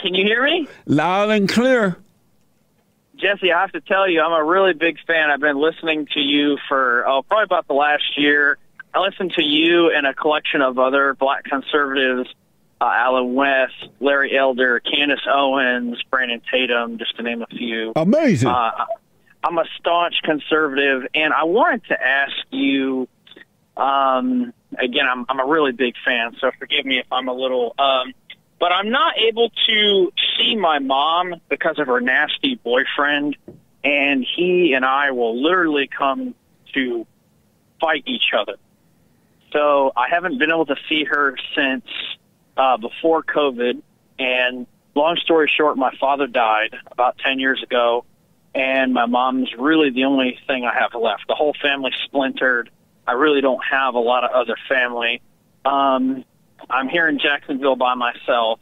Can you hear me? Loud and clear. Jesse, I have to tell you, I'm a really big fan. I've been listening to you for oh, probably about the last year. I listened to you and a collection of other black conservatives, uh, Allen West, Larry Elder, Candace Owens, Brandon Tatum, just to name a few. Amazing. Uh, I'm a staunch conservative, and I wanted to ask you. Um, again, I'm I'm a really big fan, so forgive me if I'm a little. Um, but I'm not able to see my mom because of her nasty boyfriend, and he and I will literally come to fight each other. So I haven't been able to see her since uh, before COVID. And long story short, my father died about 10 years ago, and my mom's really the only thing I have left. The whole family splintered. I really don't have a lot of other family. Um, I'm here in Jacksonville by myself,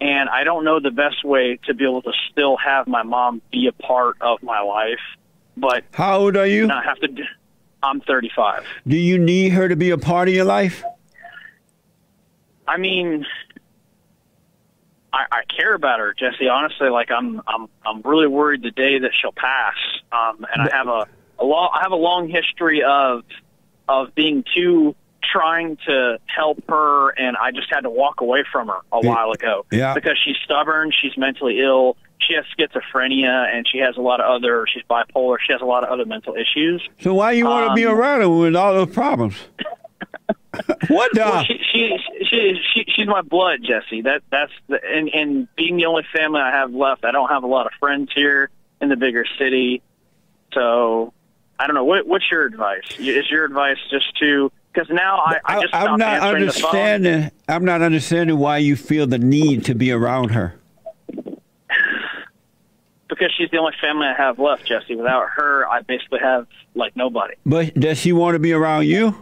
and I don't know the best way to be able to still have my mom be a part of my life, but How old are you? not have to. Do, I'm 35. Do you need her to be a part of your life? I mean, I, I care about her, Jesse. Honestly, like I'm, I'm, I'm really worried the day that she'll pass. Um, and I have a, a long, I have a long history of, of being too trying to help her, and I just had to walk away from her a while ago. Yeah. Because she's stubborn, she's mentally ill, she has schizophrenia, and she has a lot of other. She's bipolar. She has a lot of other mental issues. So why you want to be Um, around her with all those problems? what the? Well, she, she, she, she, she's my blood, Jesse. That, that's the, and, and being the only family I have left, I don't have a lot of friends here in the bigger city. So, I don't know. What, what's your advice? Is your advice just to, because now I, I just stopped not answering the phone. understanding. I'm not understanding why you feel the need to be around her. Because she's the only family I have left, Jesse. Without her, I basically have like nobody. But does she want to be around you?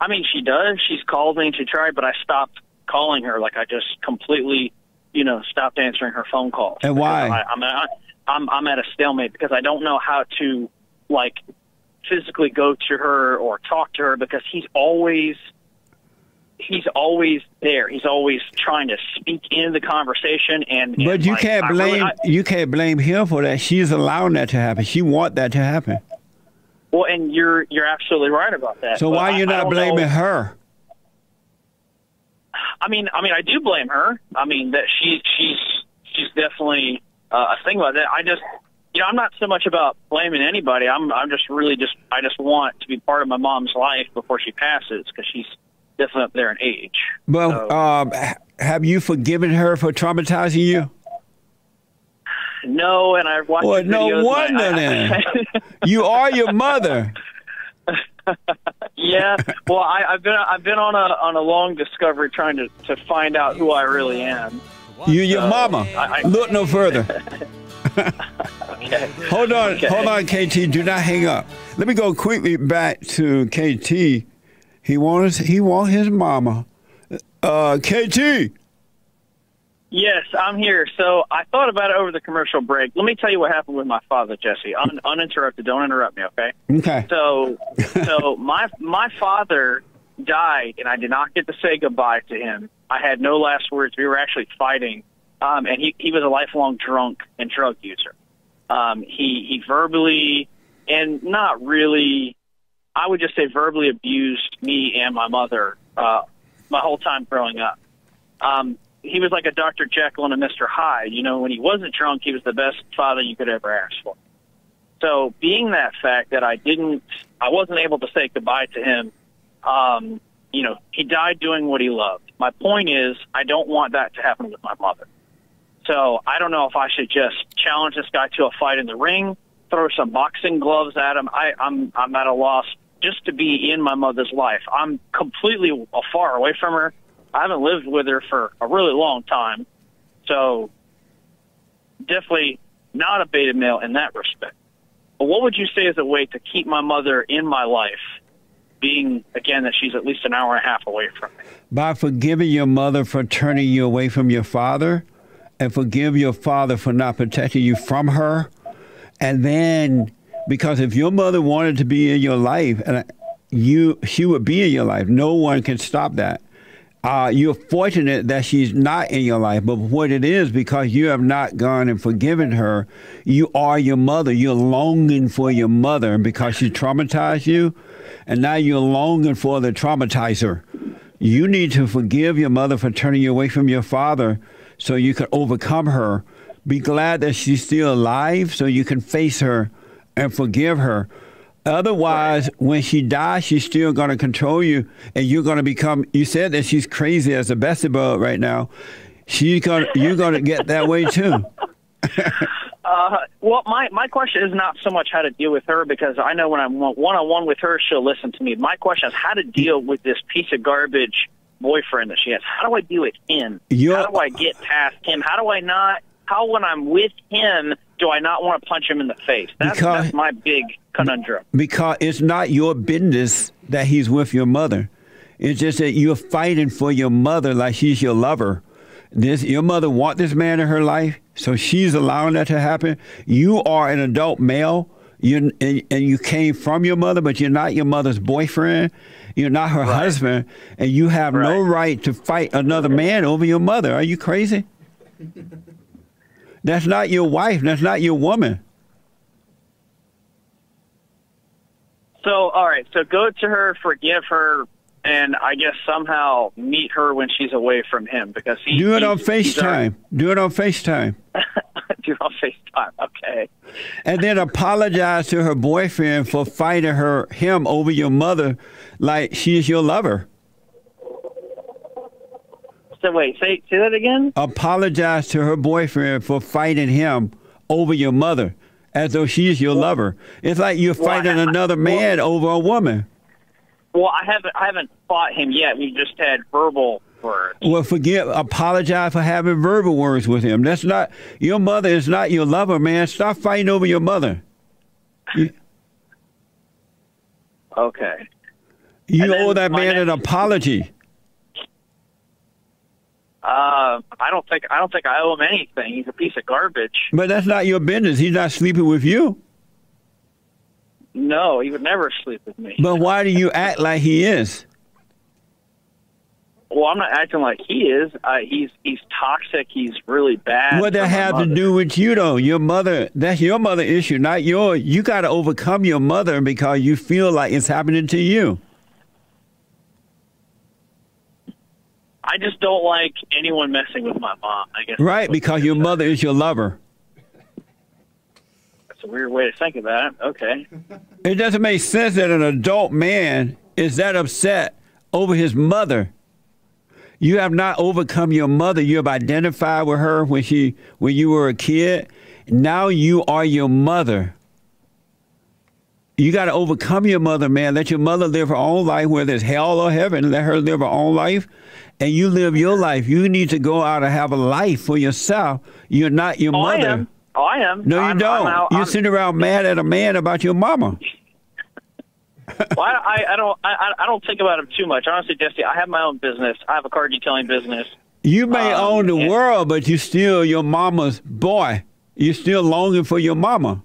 I mean, she does. She's called me and she tried, but I stopped calling her. Like I just completely, you know, stopped answering her phone calls. And why? I, I'm, at, I'm I'm at a stalemate because I don't know how to like physically go to her or talk to her because he's always he's always there. He's always trying to speak in the conversation and. and, But you like, can't I really- blame I- you can't blame him for that. She's allowing that to happen. She want that to happen. well, and you're you're absolutely right about that. So But why I- you not blaming know- her? I mean, I mean, I do blame her. I mean that she she's she's definitely uh, a thing about that. I just, you know, I'm not so much about blaming anybody. I'm I'm just really just I just want to be part of my mom's life before she passes because she's definitely up there in age. But So- um, have you forgiven her for traumatizing you? No, and I watched. Well, no wonder I- then. You are your mother. yeah, well, I, I've been I've been on a on a long discovery trying to to find out who I really am. You your So, mama. I- I- Look no further. Okay. Hold on, Okay. hold on, KT. Do not hang up. Let me go quickly back to KT. He wants he want his mama. Uh, KT. Yes, I'm here. So I thought about it over the commercial break. Let me tell you what happened with my father, Jesse. Un- uninterrupted. Don't interrupt me, okay? Okay. So, so my my father died, and I did not get to say goodbye to him. I had no last words. We were actually fighting, um, and he he was a lifelong drunk and drug user. Um, he he verbally and not really, I would just say verbally abused me and my mother uh, my whole time growing up. Um, he was like a Dr. Jekyll and a Mr. Hyde. You know, when he wasn't drunk, he was the best father you could ever ask for. So, being that fact that I didn't, I wasn't able to say goodbye to him, um, you know, he died doing what he loved. My point is, I don't want that to happen with my mother. So, I don't know if I should just challenge this guy to a fight in the ring, throw some boxing gloves at him. I, I'm, I'm at a loss just to be in my mother's life. I'm completely far away from her. I haven't lived with her for a really long time. So, definitely not a beta male in that respect. But what would you say is a way to keep my mother in my life, being again that she's at least an hour and a half away from me? By forgiving your mother for turning you away from your father, and forgive your father for not protecting you from her, and then because if your mother wanted to be in your life, and you she would be in your life, no one can stop that. uh, you're fortunate that she's not in your life. But what it is, because you have not gone and forgiven her, you are your mother. You're longing for your mother because she traumatized you, and now you're longing for the traumatizer. You need to forgive your mother for turning you away from your father so you can overcome her. Be glad that she's still alive so you can face her and forgive her. Otherwise, when she dies, she's still going to control you, and you're going to become. You said that she's crazy as a Beelzebub right now. She's going. You're going to get that way too. Uh, well, my my question is not so much how to deal with her because I know when I'm one on one with her, she'll listen to me. My question is how to deal with this piece of garbage boyfriend that she has. How do I deal with him? You're- how do I get past him? How do I not? How when I'm with him, do I not want to punch him in the face? That's, Because- that's my big conundrum. because it's not your business that he's with your mother. It's just that you're fighting for your mother like she's your lover. This your mother want this man in her life, so she's allowing that to happen. You are an adult male. You and, and you came from your mother, but you're not your mother's boyfriend. You're not her husband, and you have no Right. right to fight another man over your mother. Are you crazy? That's not your wife. That's not your woman. So, all right. So, go to her, forgive her, and I guess somehow meet her when she's away from him because he Do it on he's- he's already- FaceTime. Do it on FaceTime. Do it on FaceTime. Okay. and then apologize to her boyfriend for fighting her him over your mother like she's your lover. So wait, say say that again. Apologize to her boyfriend for fighting him over your mother as though she's your lover. It's like you're Well, I- fighting another man over a woman. Well, I haven't I haven't fought him yet. We just had verbal words. Well, forgive, apologize for having verbal words with him. That's not your mother. Is not your lover, man. Stop fighting over your mother. You, Okay. you owe that man an apology. Uh, I don't think I don't think I owe him anything. He's a piece of garbage. But that's not your business. He's not sleeping with you. No, he would never sleep with me. But why do you act like he is? well, I'm not acting like he is. Uh, he's he's toxic. He's really bad. What that have to do with you though? Your mother that's your mother issue, not your you gotta overcome your mother because you feel like it's happening to you. I just don't like anyone messing with my mom. I guess Right, because your mother is your lover. A weird way to think about it. Okay. It doesn't make sense that an adult man is that upset over his mother. You have not overcome your mother. You have identified with her when she when you were a kid. Now you are your mother. You got to overcome your mother, man. Let your mother live her own life, whether it's hell or heaven. Let her live her own life, and you live your life. You need to go out and have a life for yourself. You're not your Oh, mother. Oh, I am. No, you I'm, don't. I'm out- you sit around mad at a man about your mama. Well, I, I, don't. I, I don't think about him too much. Honestly, Jesse, I have my own business. I have a car detailing business. You may Um, own the yeah. world, but you still your mama's boy. You're still longing for your mama.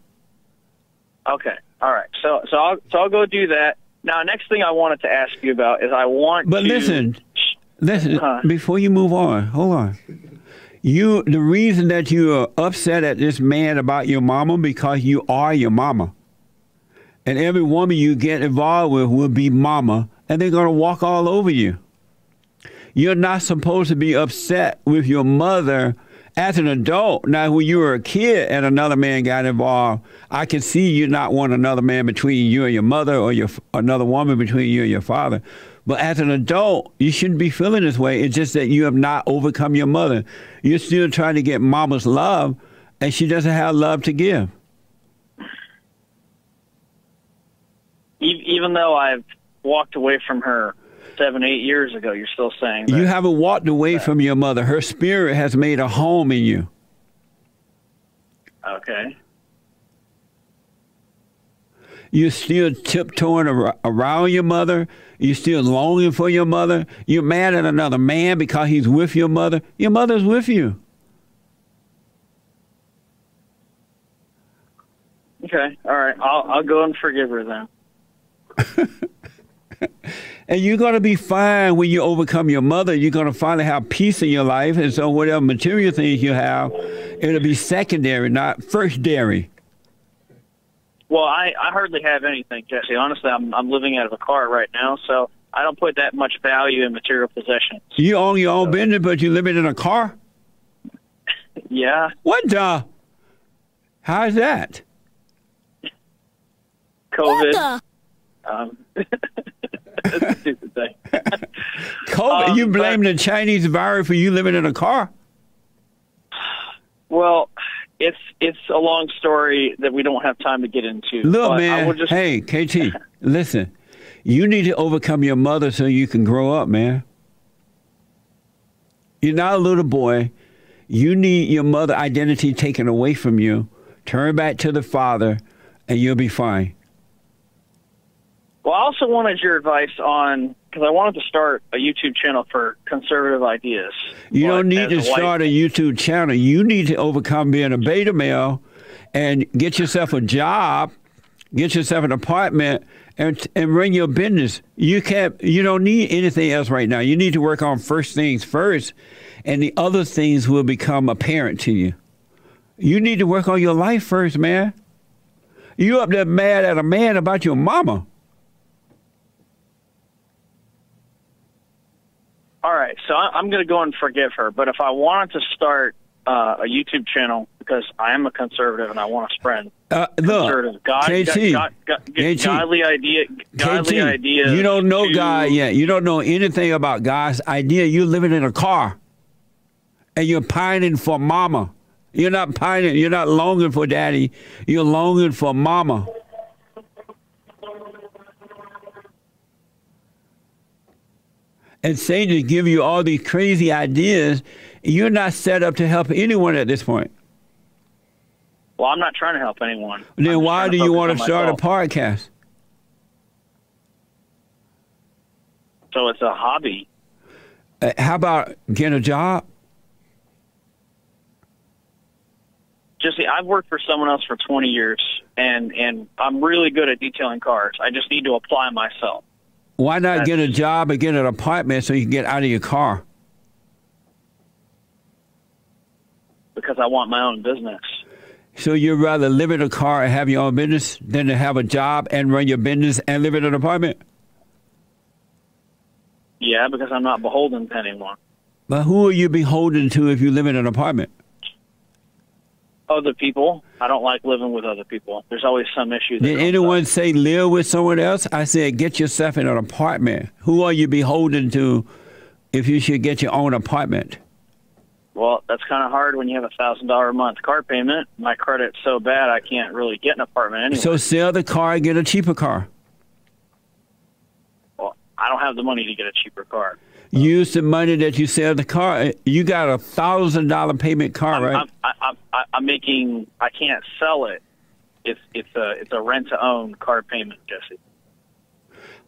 Okay. All right. So, so I'll, so I'll go do that. Now, next thing I wanted to ask you about is I want But to. listen, listen. Huh. Before you move on, hold on. You, the reason that you are upset at this man about your mama because you are your mama, and every woman you get involved with will be mama, and they're gonna walk all over you. You're not supposed to be upset with your mother as an adult. Now, when you were a kid and another man got involved, I can see you not want another man between you and your mother or your another woman between you and your father. But as an adult, you shouldn't be feeling this way. It's just that you have not overcome your mother. You're still trying to get mama's love, and she doesn't have love to give. even though I've walked away from her seven, eight years ago, you're still saying that. You haven't walked away from your mother. Her spirit has made a home in you. okay. You're still tiptoeing ar- around your mother. You're still longing for your mother. You're mad at another man because he's with your mother. Your mother's with you. Okay. All right. I'll I'll go and forgive her then. And you're going to be fine when you overcome your mother. You're going to finally have peace in your life. And so, whatever material things you have, it'll be secondary, not firstary. Well, I, I hardly have anything, Jesse. Honestly, I'm, I'm living out of a car right now, so I don't put that much value in material possessions. You own your own business, but you living in a car? Yeah. What the? How's that? COVID. Um, that's a stupid thing. COVID. Um, you blame but- the Chinese virus for you living in a car? Well, it's it's a long story that we don't have time to get into. Look, man. will just, Hey, KT, listen. You need to overcome your mother so you can grow up, man. You're not a little boy. You need your mother identity taken away from you. Turn back to the father, and you'll be fine. Well, I also wanted your advice on because I wanted to start a YouTube channel for conservative ideas. You But don't need to a start a YouTube channel. You need to overcome being a beta male and get yourself a job, get yourself an apartment, and and run your business. You can't. You don't need anything else right now. You need to work on first things first, and the other things will become apparent to you. You need to work on your life first, man. You up there mad at a man about your mama. All right, so I- I'm going to go and forgive her. But if I wanted to start uh, a YouTube channel because I am a conservative and I want to spread Uh, look, conservative, God, KT, God, God, God, KT. godly idea, godly KT, idea. You don't know to- God yet. You don't know anything about God's idea. You're living in a car, and you're pining for mama. You're not pining. You're not longing for daddy. You're longing for mama. And Satan give you all these crazy ideas. You're not set up to help anyone at this point. Well, I'm not trying to help anyone. I'm Then why do you want to start a podcast? So it's a hobby. Uh, how about get a job? Jesse, I've worked for someone else for 20 years, and and I'm really good at detailing cars. I just need to apply myself. Why not get a job and get an apartment so you can get out of your car? because I want my own business. So you'd rather live in a car and have your own business than to have a job and run your business and live in an apartment? Yeah, because I'm not beholden to anyone. But who are you beholden to if you live in an apartment? Other people, I don't like living with other people. There's always some issue. Did anyone say live with someone else? I said get yourself in an apartment. Who are you beholden to if you should get your own apartment? Well, that's kind of hard when you have a thousand dollar a month car payment. My credit's so bad, I can't really get an apartment anyway. So sell the car and get a cheaper car. well, I don't have the money to get a cheaper car. Use the money that you sell the car. You got a thousand dollar payment car, I'm, right? I'm, I'm, I'm making. I can't sell it. It's uh, it's a it's a rent to own car payment, Jesse.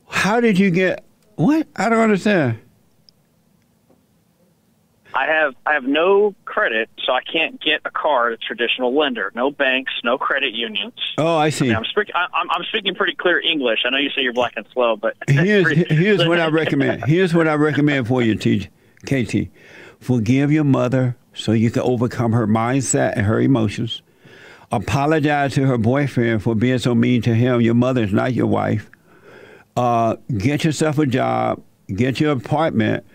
How did you get what? I don't understand. I have I have no credit, so I can't get a car at a traditional lender. No banks, no credit unions. Oh, I see. I mean, I'm speaking. I'm, I'm speaking pretty clear English. I know you say you're black and slow, but Here's here's what I recommend. Here's what I recommend for you, T, KT. Forgive your mother so you can overcome her mindset and her emotions. Apologize to her boyfriend for being so mean to him. Your mother is not your wife. Uh, get yourself a job. Get your apartment.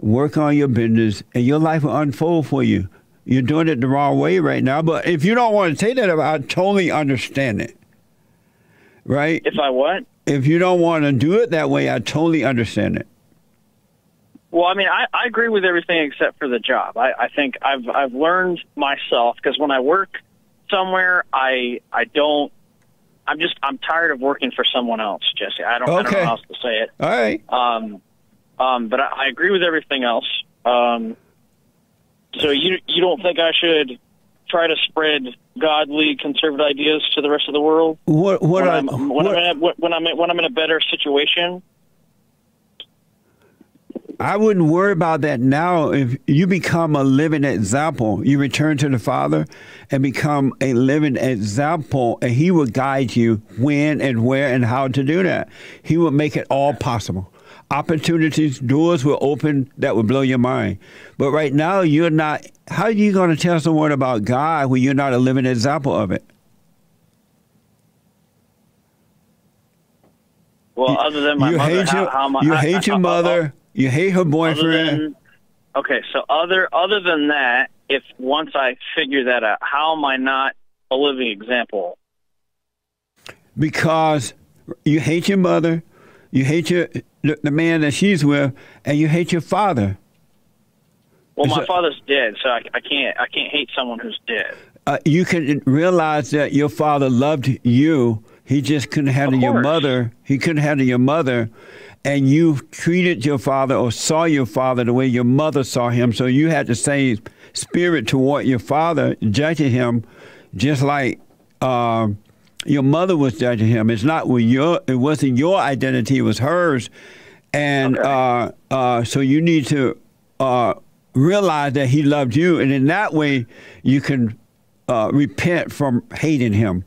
Work on your business, and your life will unfold for you. You're doing it the wrong way right now, but if you don't want to take that, I totally understand it. Right? If I what? if you don't want to do it that way, I totally understand it. Well, I mean, I, I agree with everything except for the job. I, I think I've I've learned myself because when I work somewhere, I I don't. I'm just I'm tired of working for someone else, Jesse. I don't, okay. I don't know how else to say it. All right. Um, um, but I, I agree with everything else. Um, so you you don't think I should try to spread godly conservative ideas to the rest of the world What what when I I'm when what, I'm a, when I'm when I'm in a better situation? I wouldn't worry about that now. If you become a living example, you return to the Father and become a living example, and He will guide you when and where and how to do that. He will make it all possible. Opportunities, doors will open that will blow your mind. But right now, you're not. How are you going to tell someone about God when you're not a living example of it? Well, You- other than my you mother, hate how, your, how I- you I- hate I- your I- mother. Oh. you hate her boyfriend. than, okay, so other other than that, if once I figure that out, how am I not a living example? because you hate your mother, you hate your the, the man that she's with, and you hate your father. Well, my it- father's dead, so I, I can't I can't hate someone who's dead. Uh, you can realize that your father loved you. He just couldn't handle your mother. He couldn't handle your mother, and you treated your father or saw your father the way your mother saw him. So you had the same spirit toward your father, judging him, just like. Um, your mother was judging him. It's not with your. It wasn't your identity. It was hers, and Okay. uh, uh, so you need to uh, realize that he loved you, and in that way, you can uh, repent from hating him.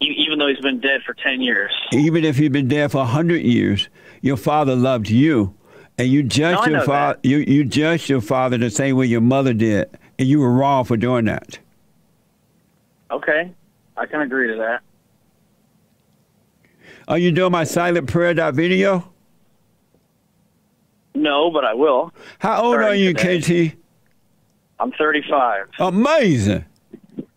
Even though he's been dead for ten years. Even if you've been dead for a hundred years, your father loved you, and you judged No, your father. You you judged your father the same way your mother did, and you were wrong for doing that. Okay, I can agree to that. Are you doing my silent prayer dot video? No, but I will. How old are you, today. KT? I'm 35. Amazing.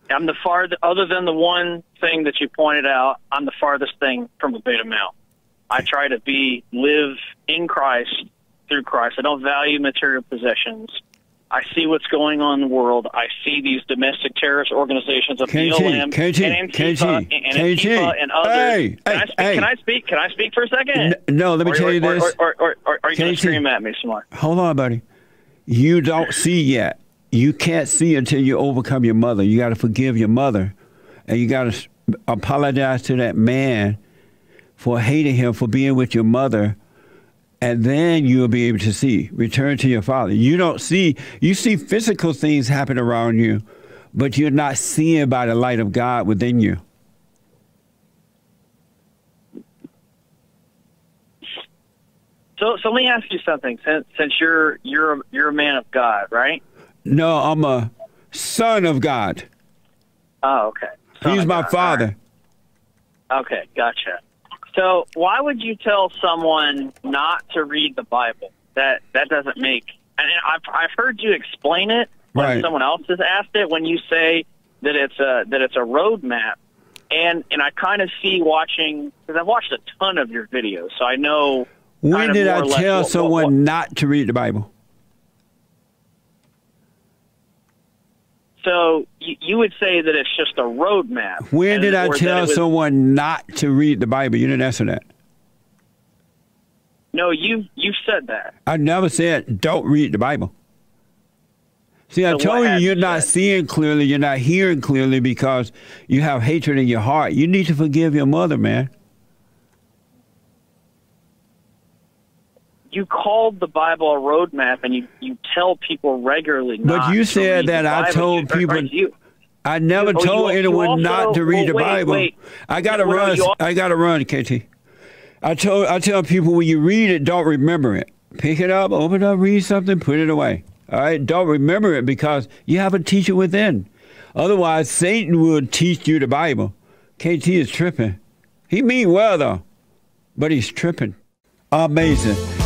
I'm the far other than the one thing that you pointed out. I'm the farthest thing from a beta male. I try to be live in Christ through Christ. I don't value material possessions. I see what's going on in the world. I see these domestic terrorist organizations of KT, BLM KT, and Antifa, KT, and Antifa and others. Hey, can, I hey, speak, hey. can I speak? Can I speak for a second? N- no, let me or, tell you or, this. Or, or, or, are you going to scream at me some more? Hold on, buddy. You don't see yet. You can't see until you overcome your mother. You got to forgive your mother, and you got to apologize to that man for hating him for being with your mother, and then you'll be able to see. Return to your father. You don't see. You see physical things happen around you, but you're not seeing by the light of God within you. So, so let me ask you something. Since since you're you're a, you're a man of God, right? No, I'm a son of God. Oh, okay. Son He's my God. father. Right. Okay, gotcha. So, why would you tell someone not to read the Bible? That that doesn't make. And I've I've heard you explain it when Right. someone else has asked it. When you say that it's a that it's a roadmap, and and I kind of see watching because I've watched a ton of your videos, so I know. When did I tell what- what- someone what- not to read the Bible? So you, you would say that it's just a roadmap. When did I tell was- someone not to read the Bible? You didn't answer that. No, you you said that. I never said don't read the Bible. See, I So told you you're not said? seeing clearly, you're not hearing clearly because you have hatred in your heart. You need to forgive your mother, man. You called the Bible a roadmap, and you you tell people regularly. But you said that I told people- you, I never Oh, told you anyone also- not to read the wait, Bible. wait. I gotta Well, run. you al- I gotta run, KT. I told I tell people when you read it, don't remember it. Pick it up, open it up, read something, put it away. All right, don't remember it because you have a teacher within. Otherwise, Satan would teach you the Bible. KT is tripping. He mean well though, but he's tripping. Amazing.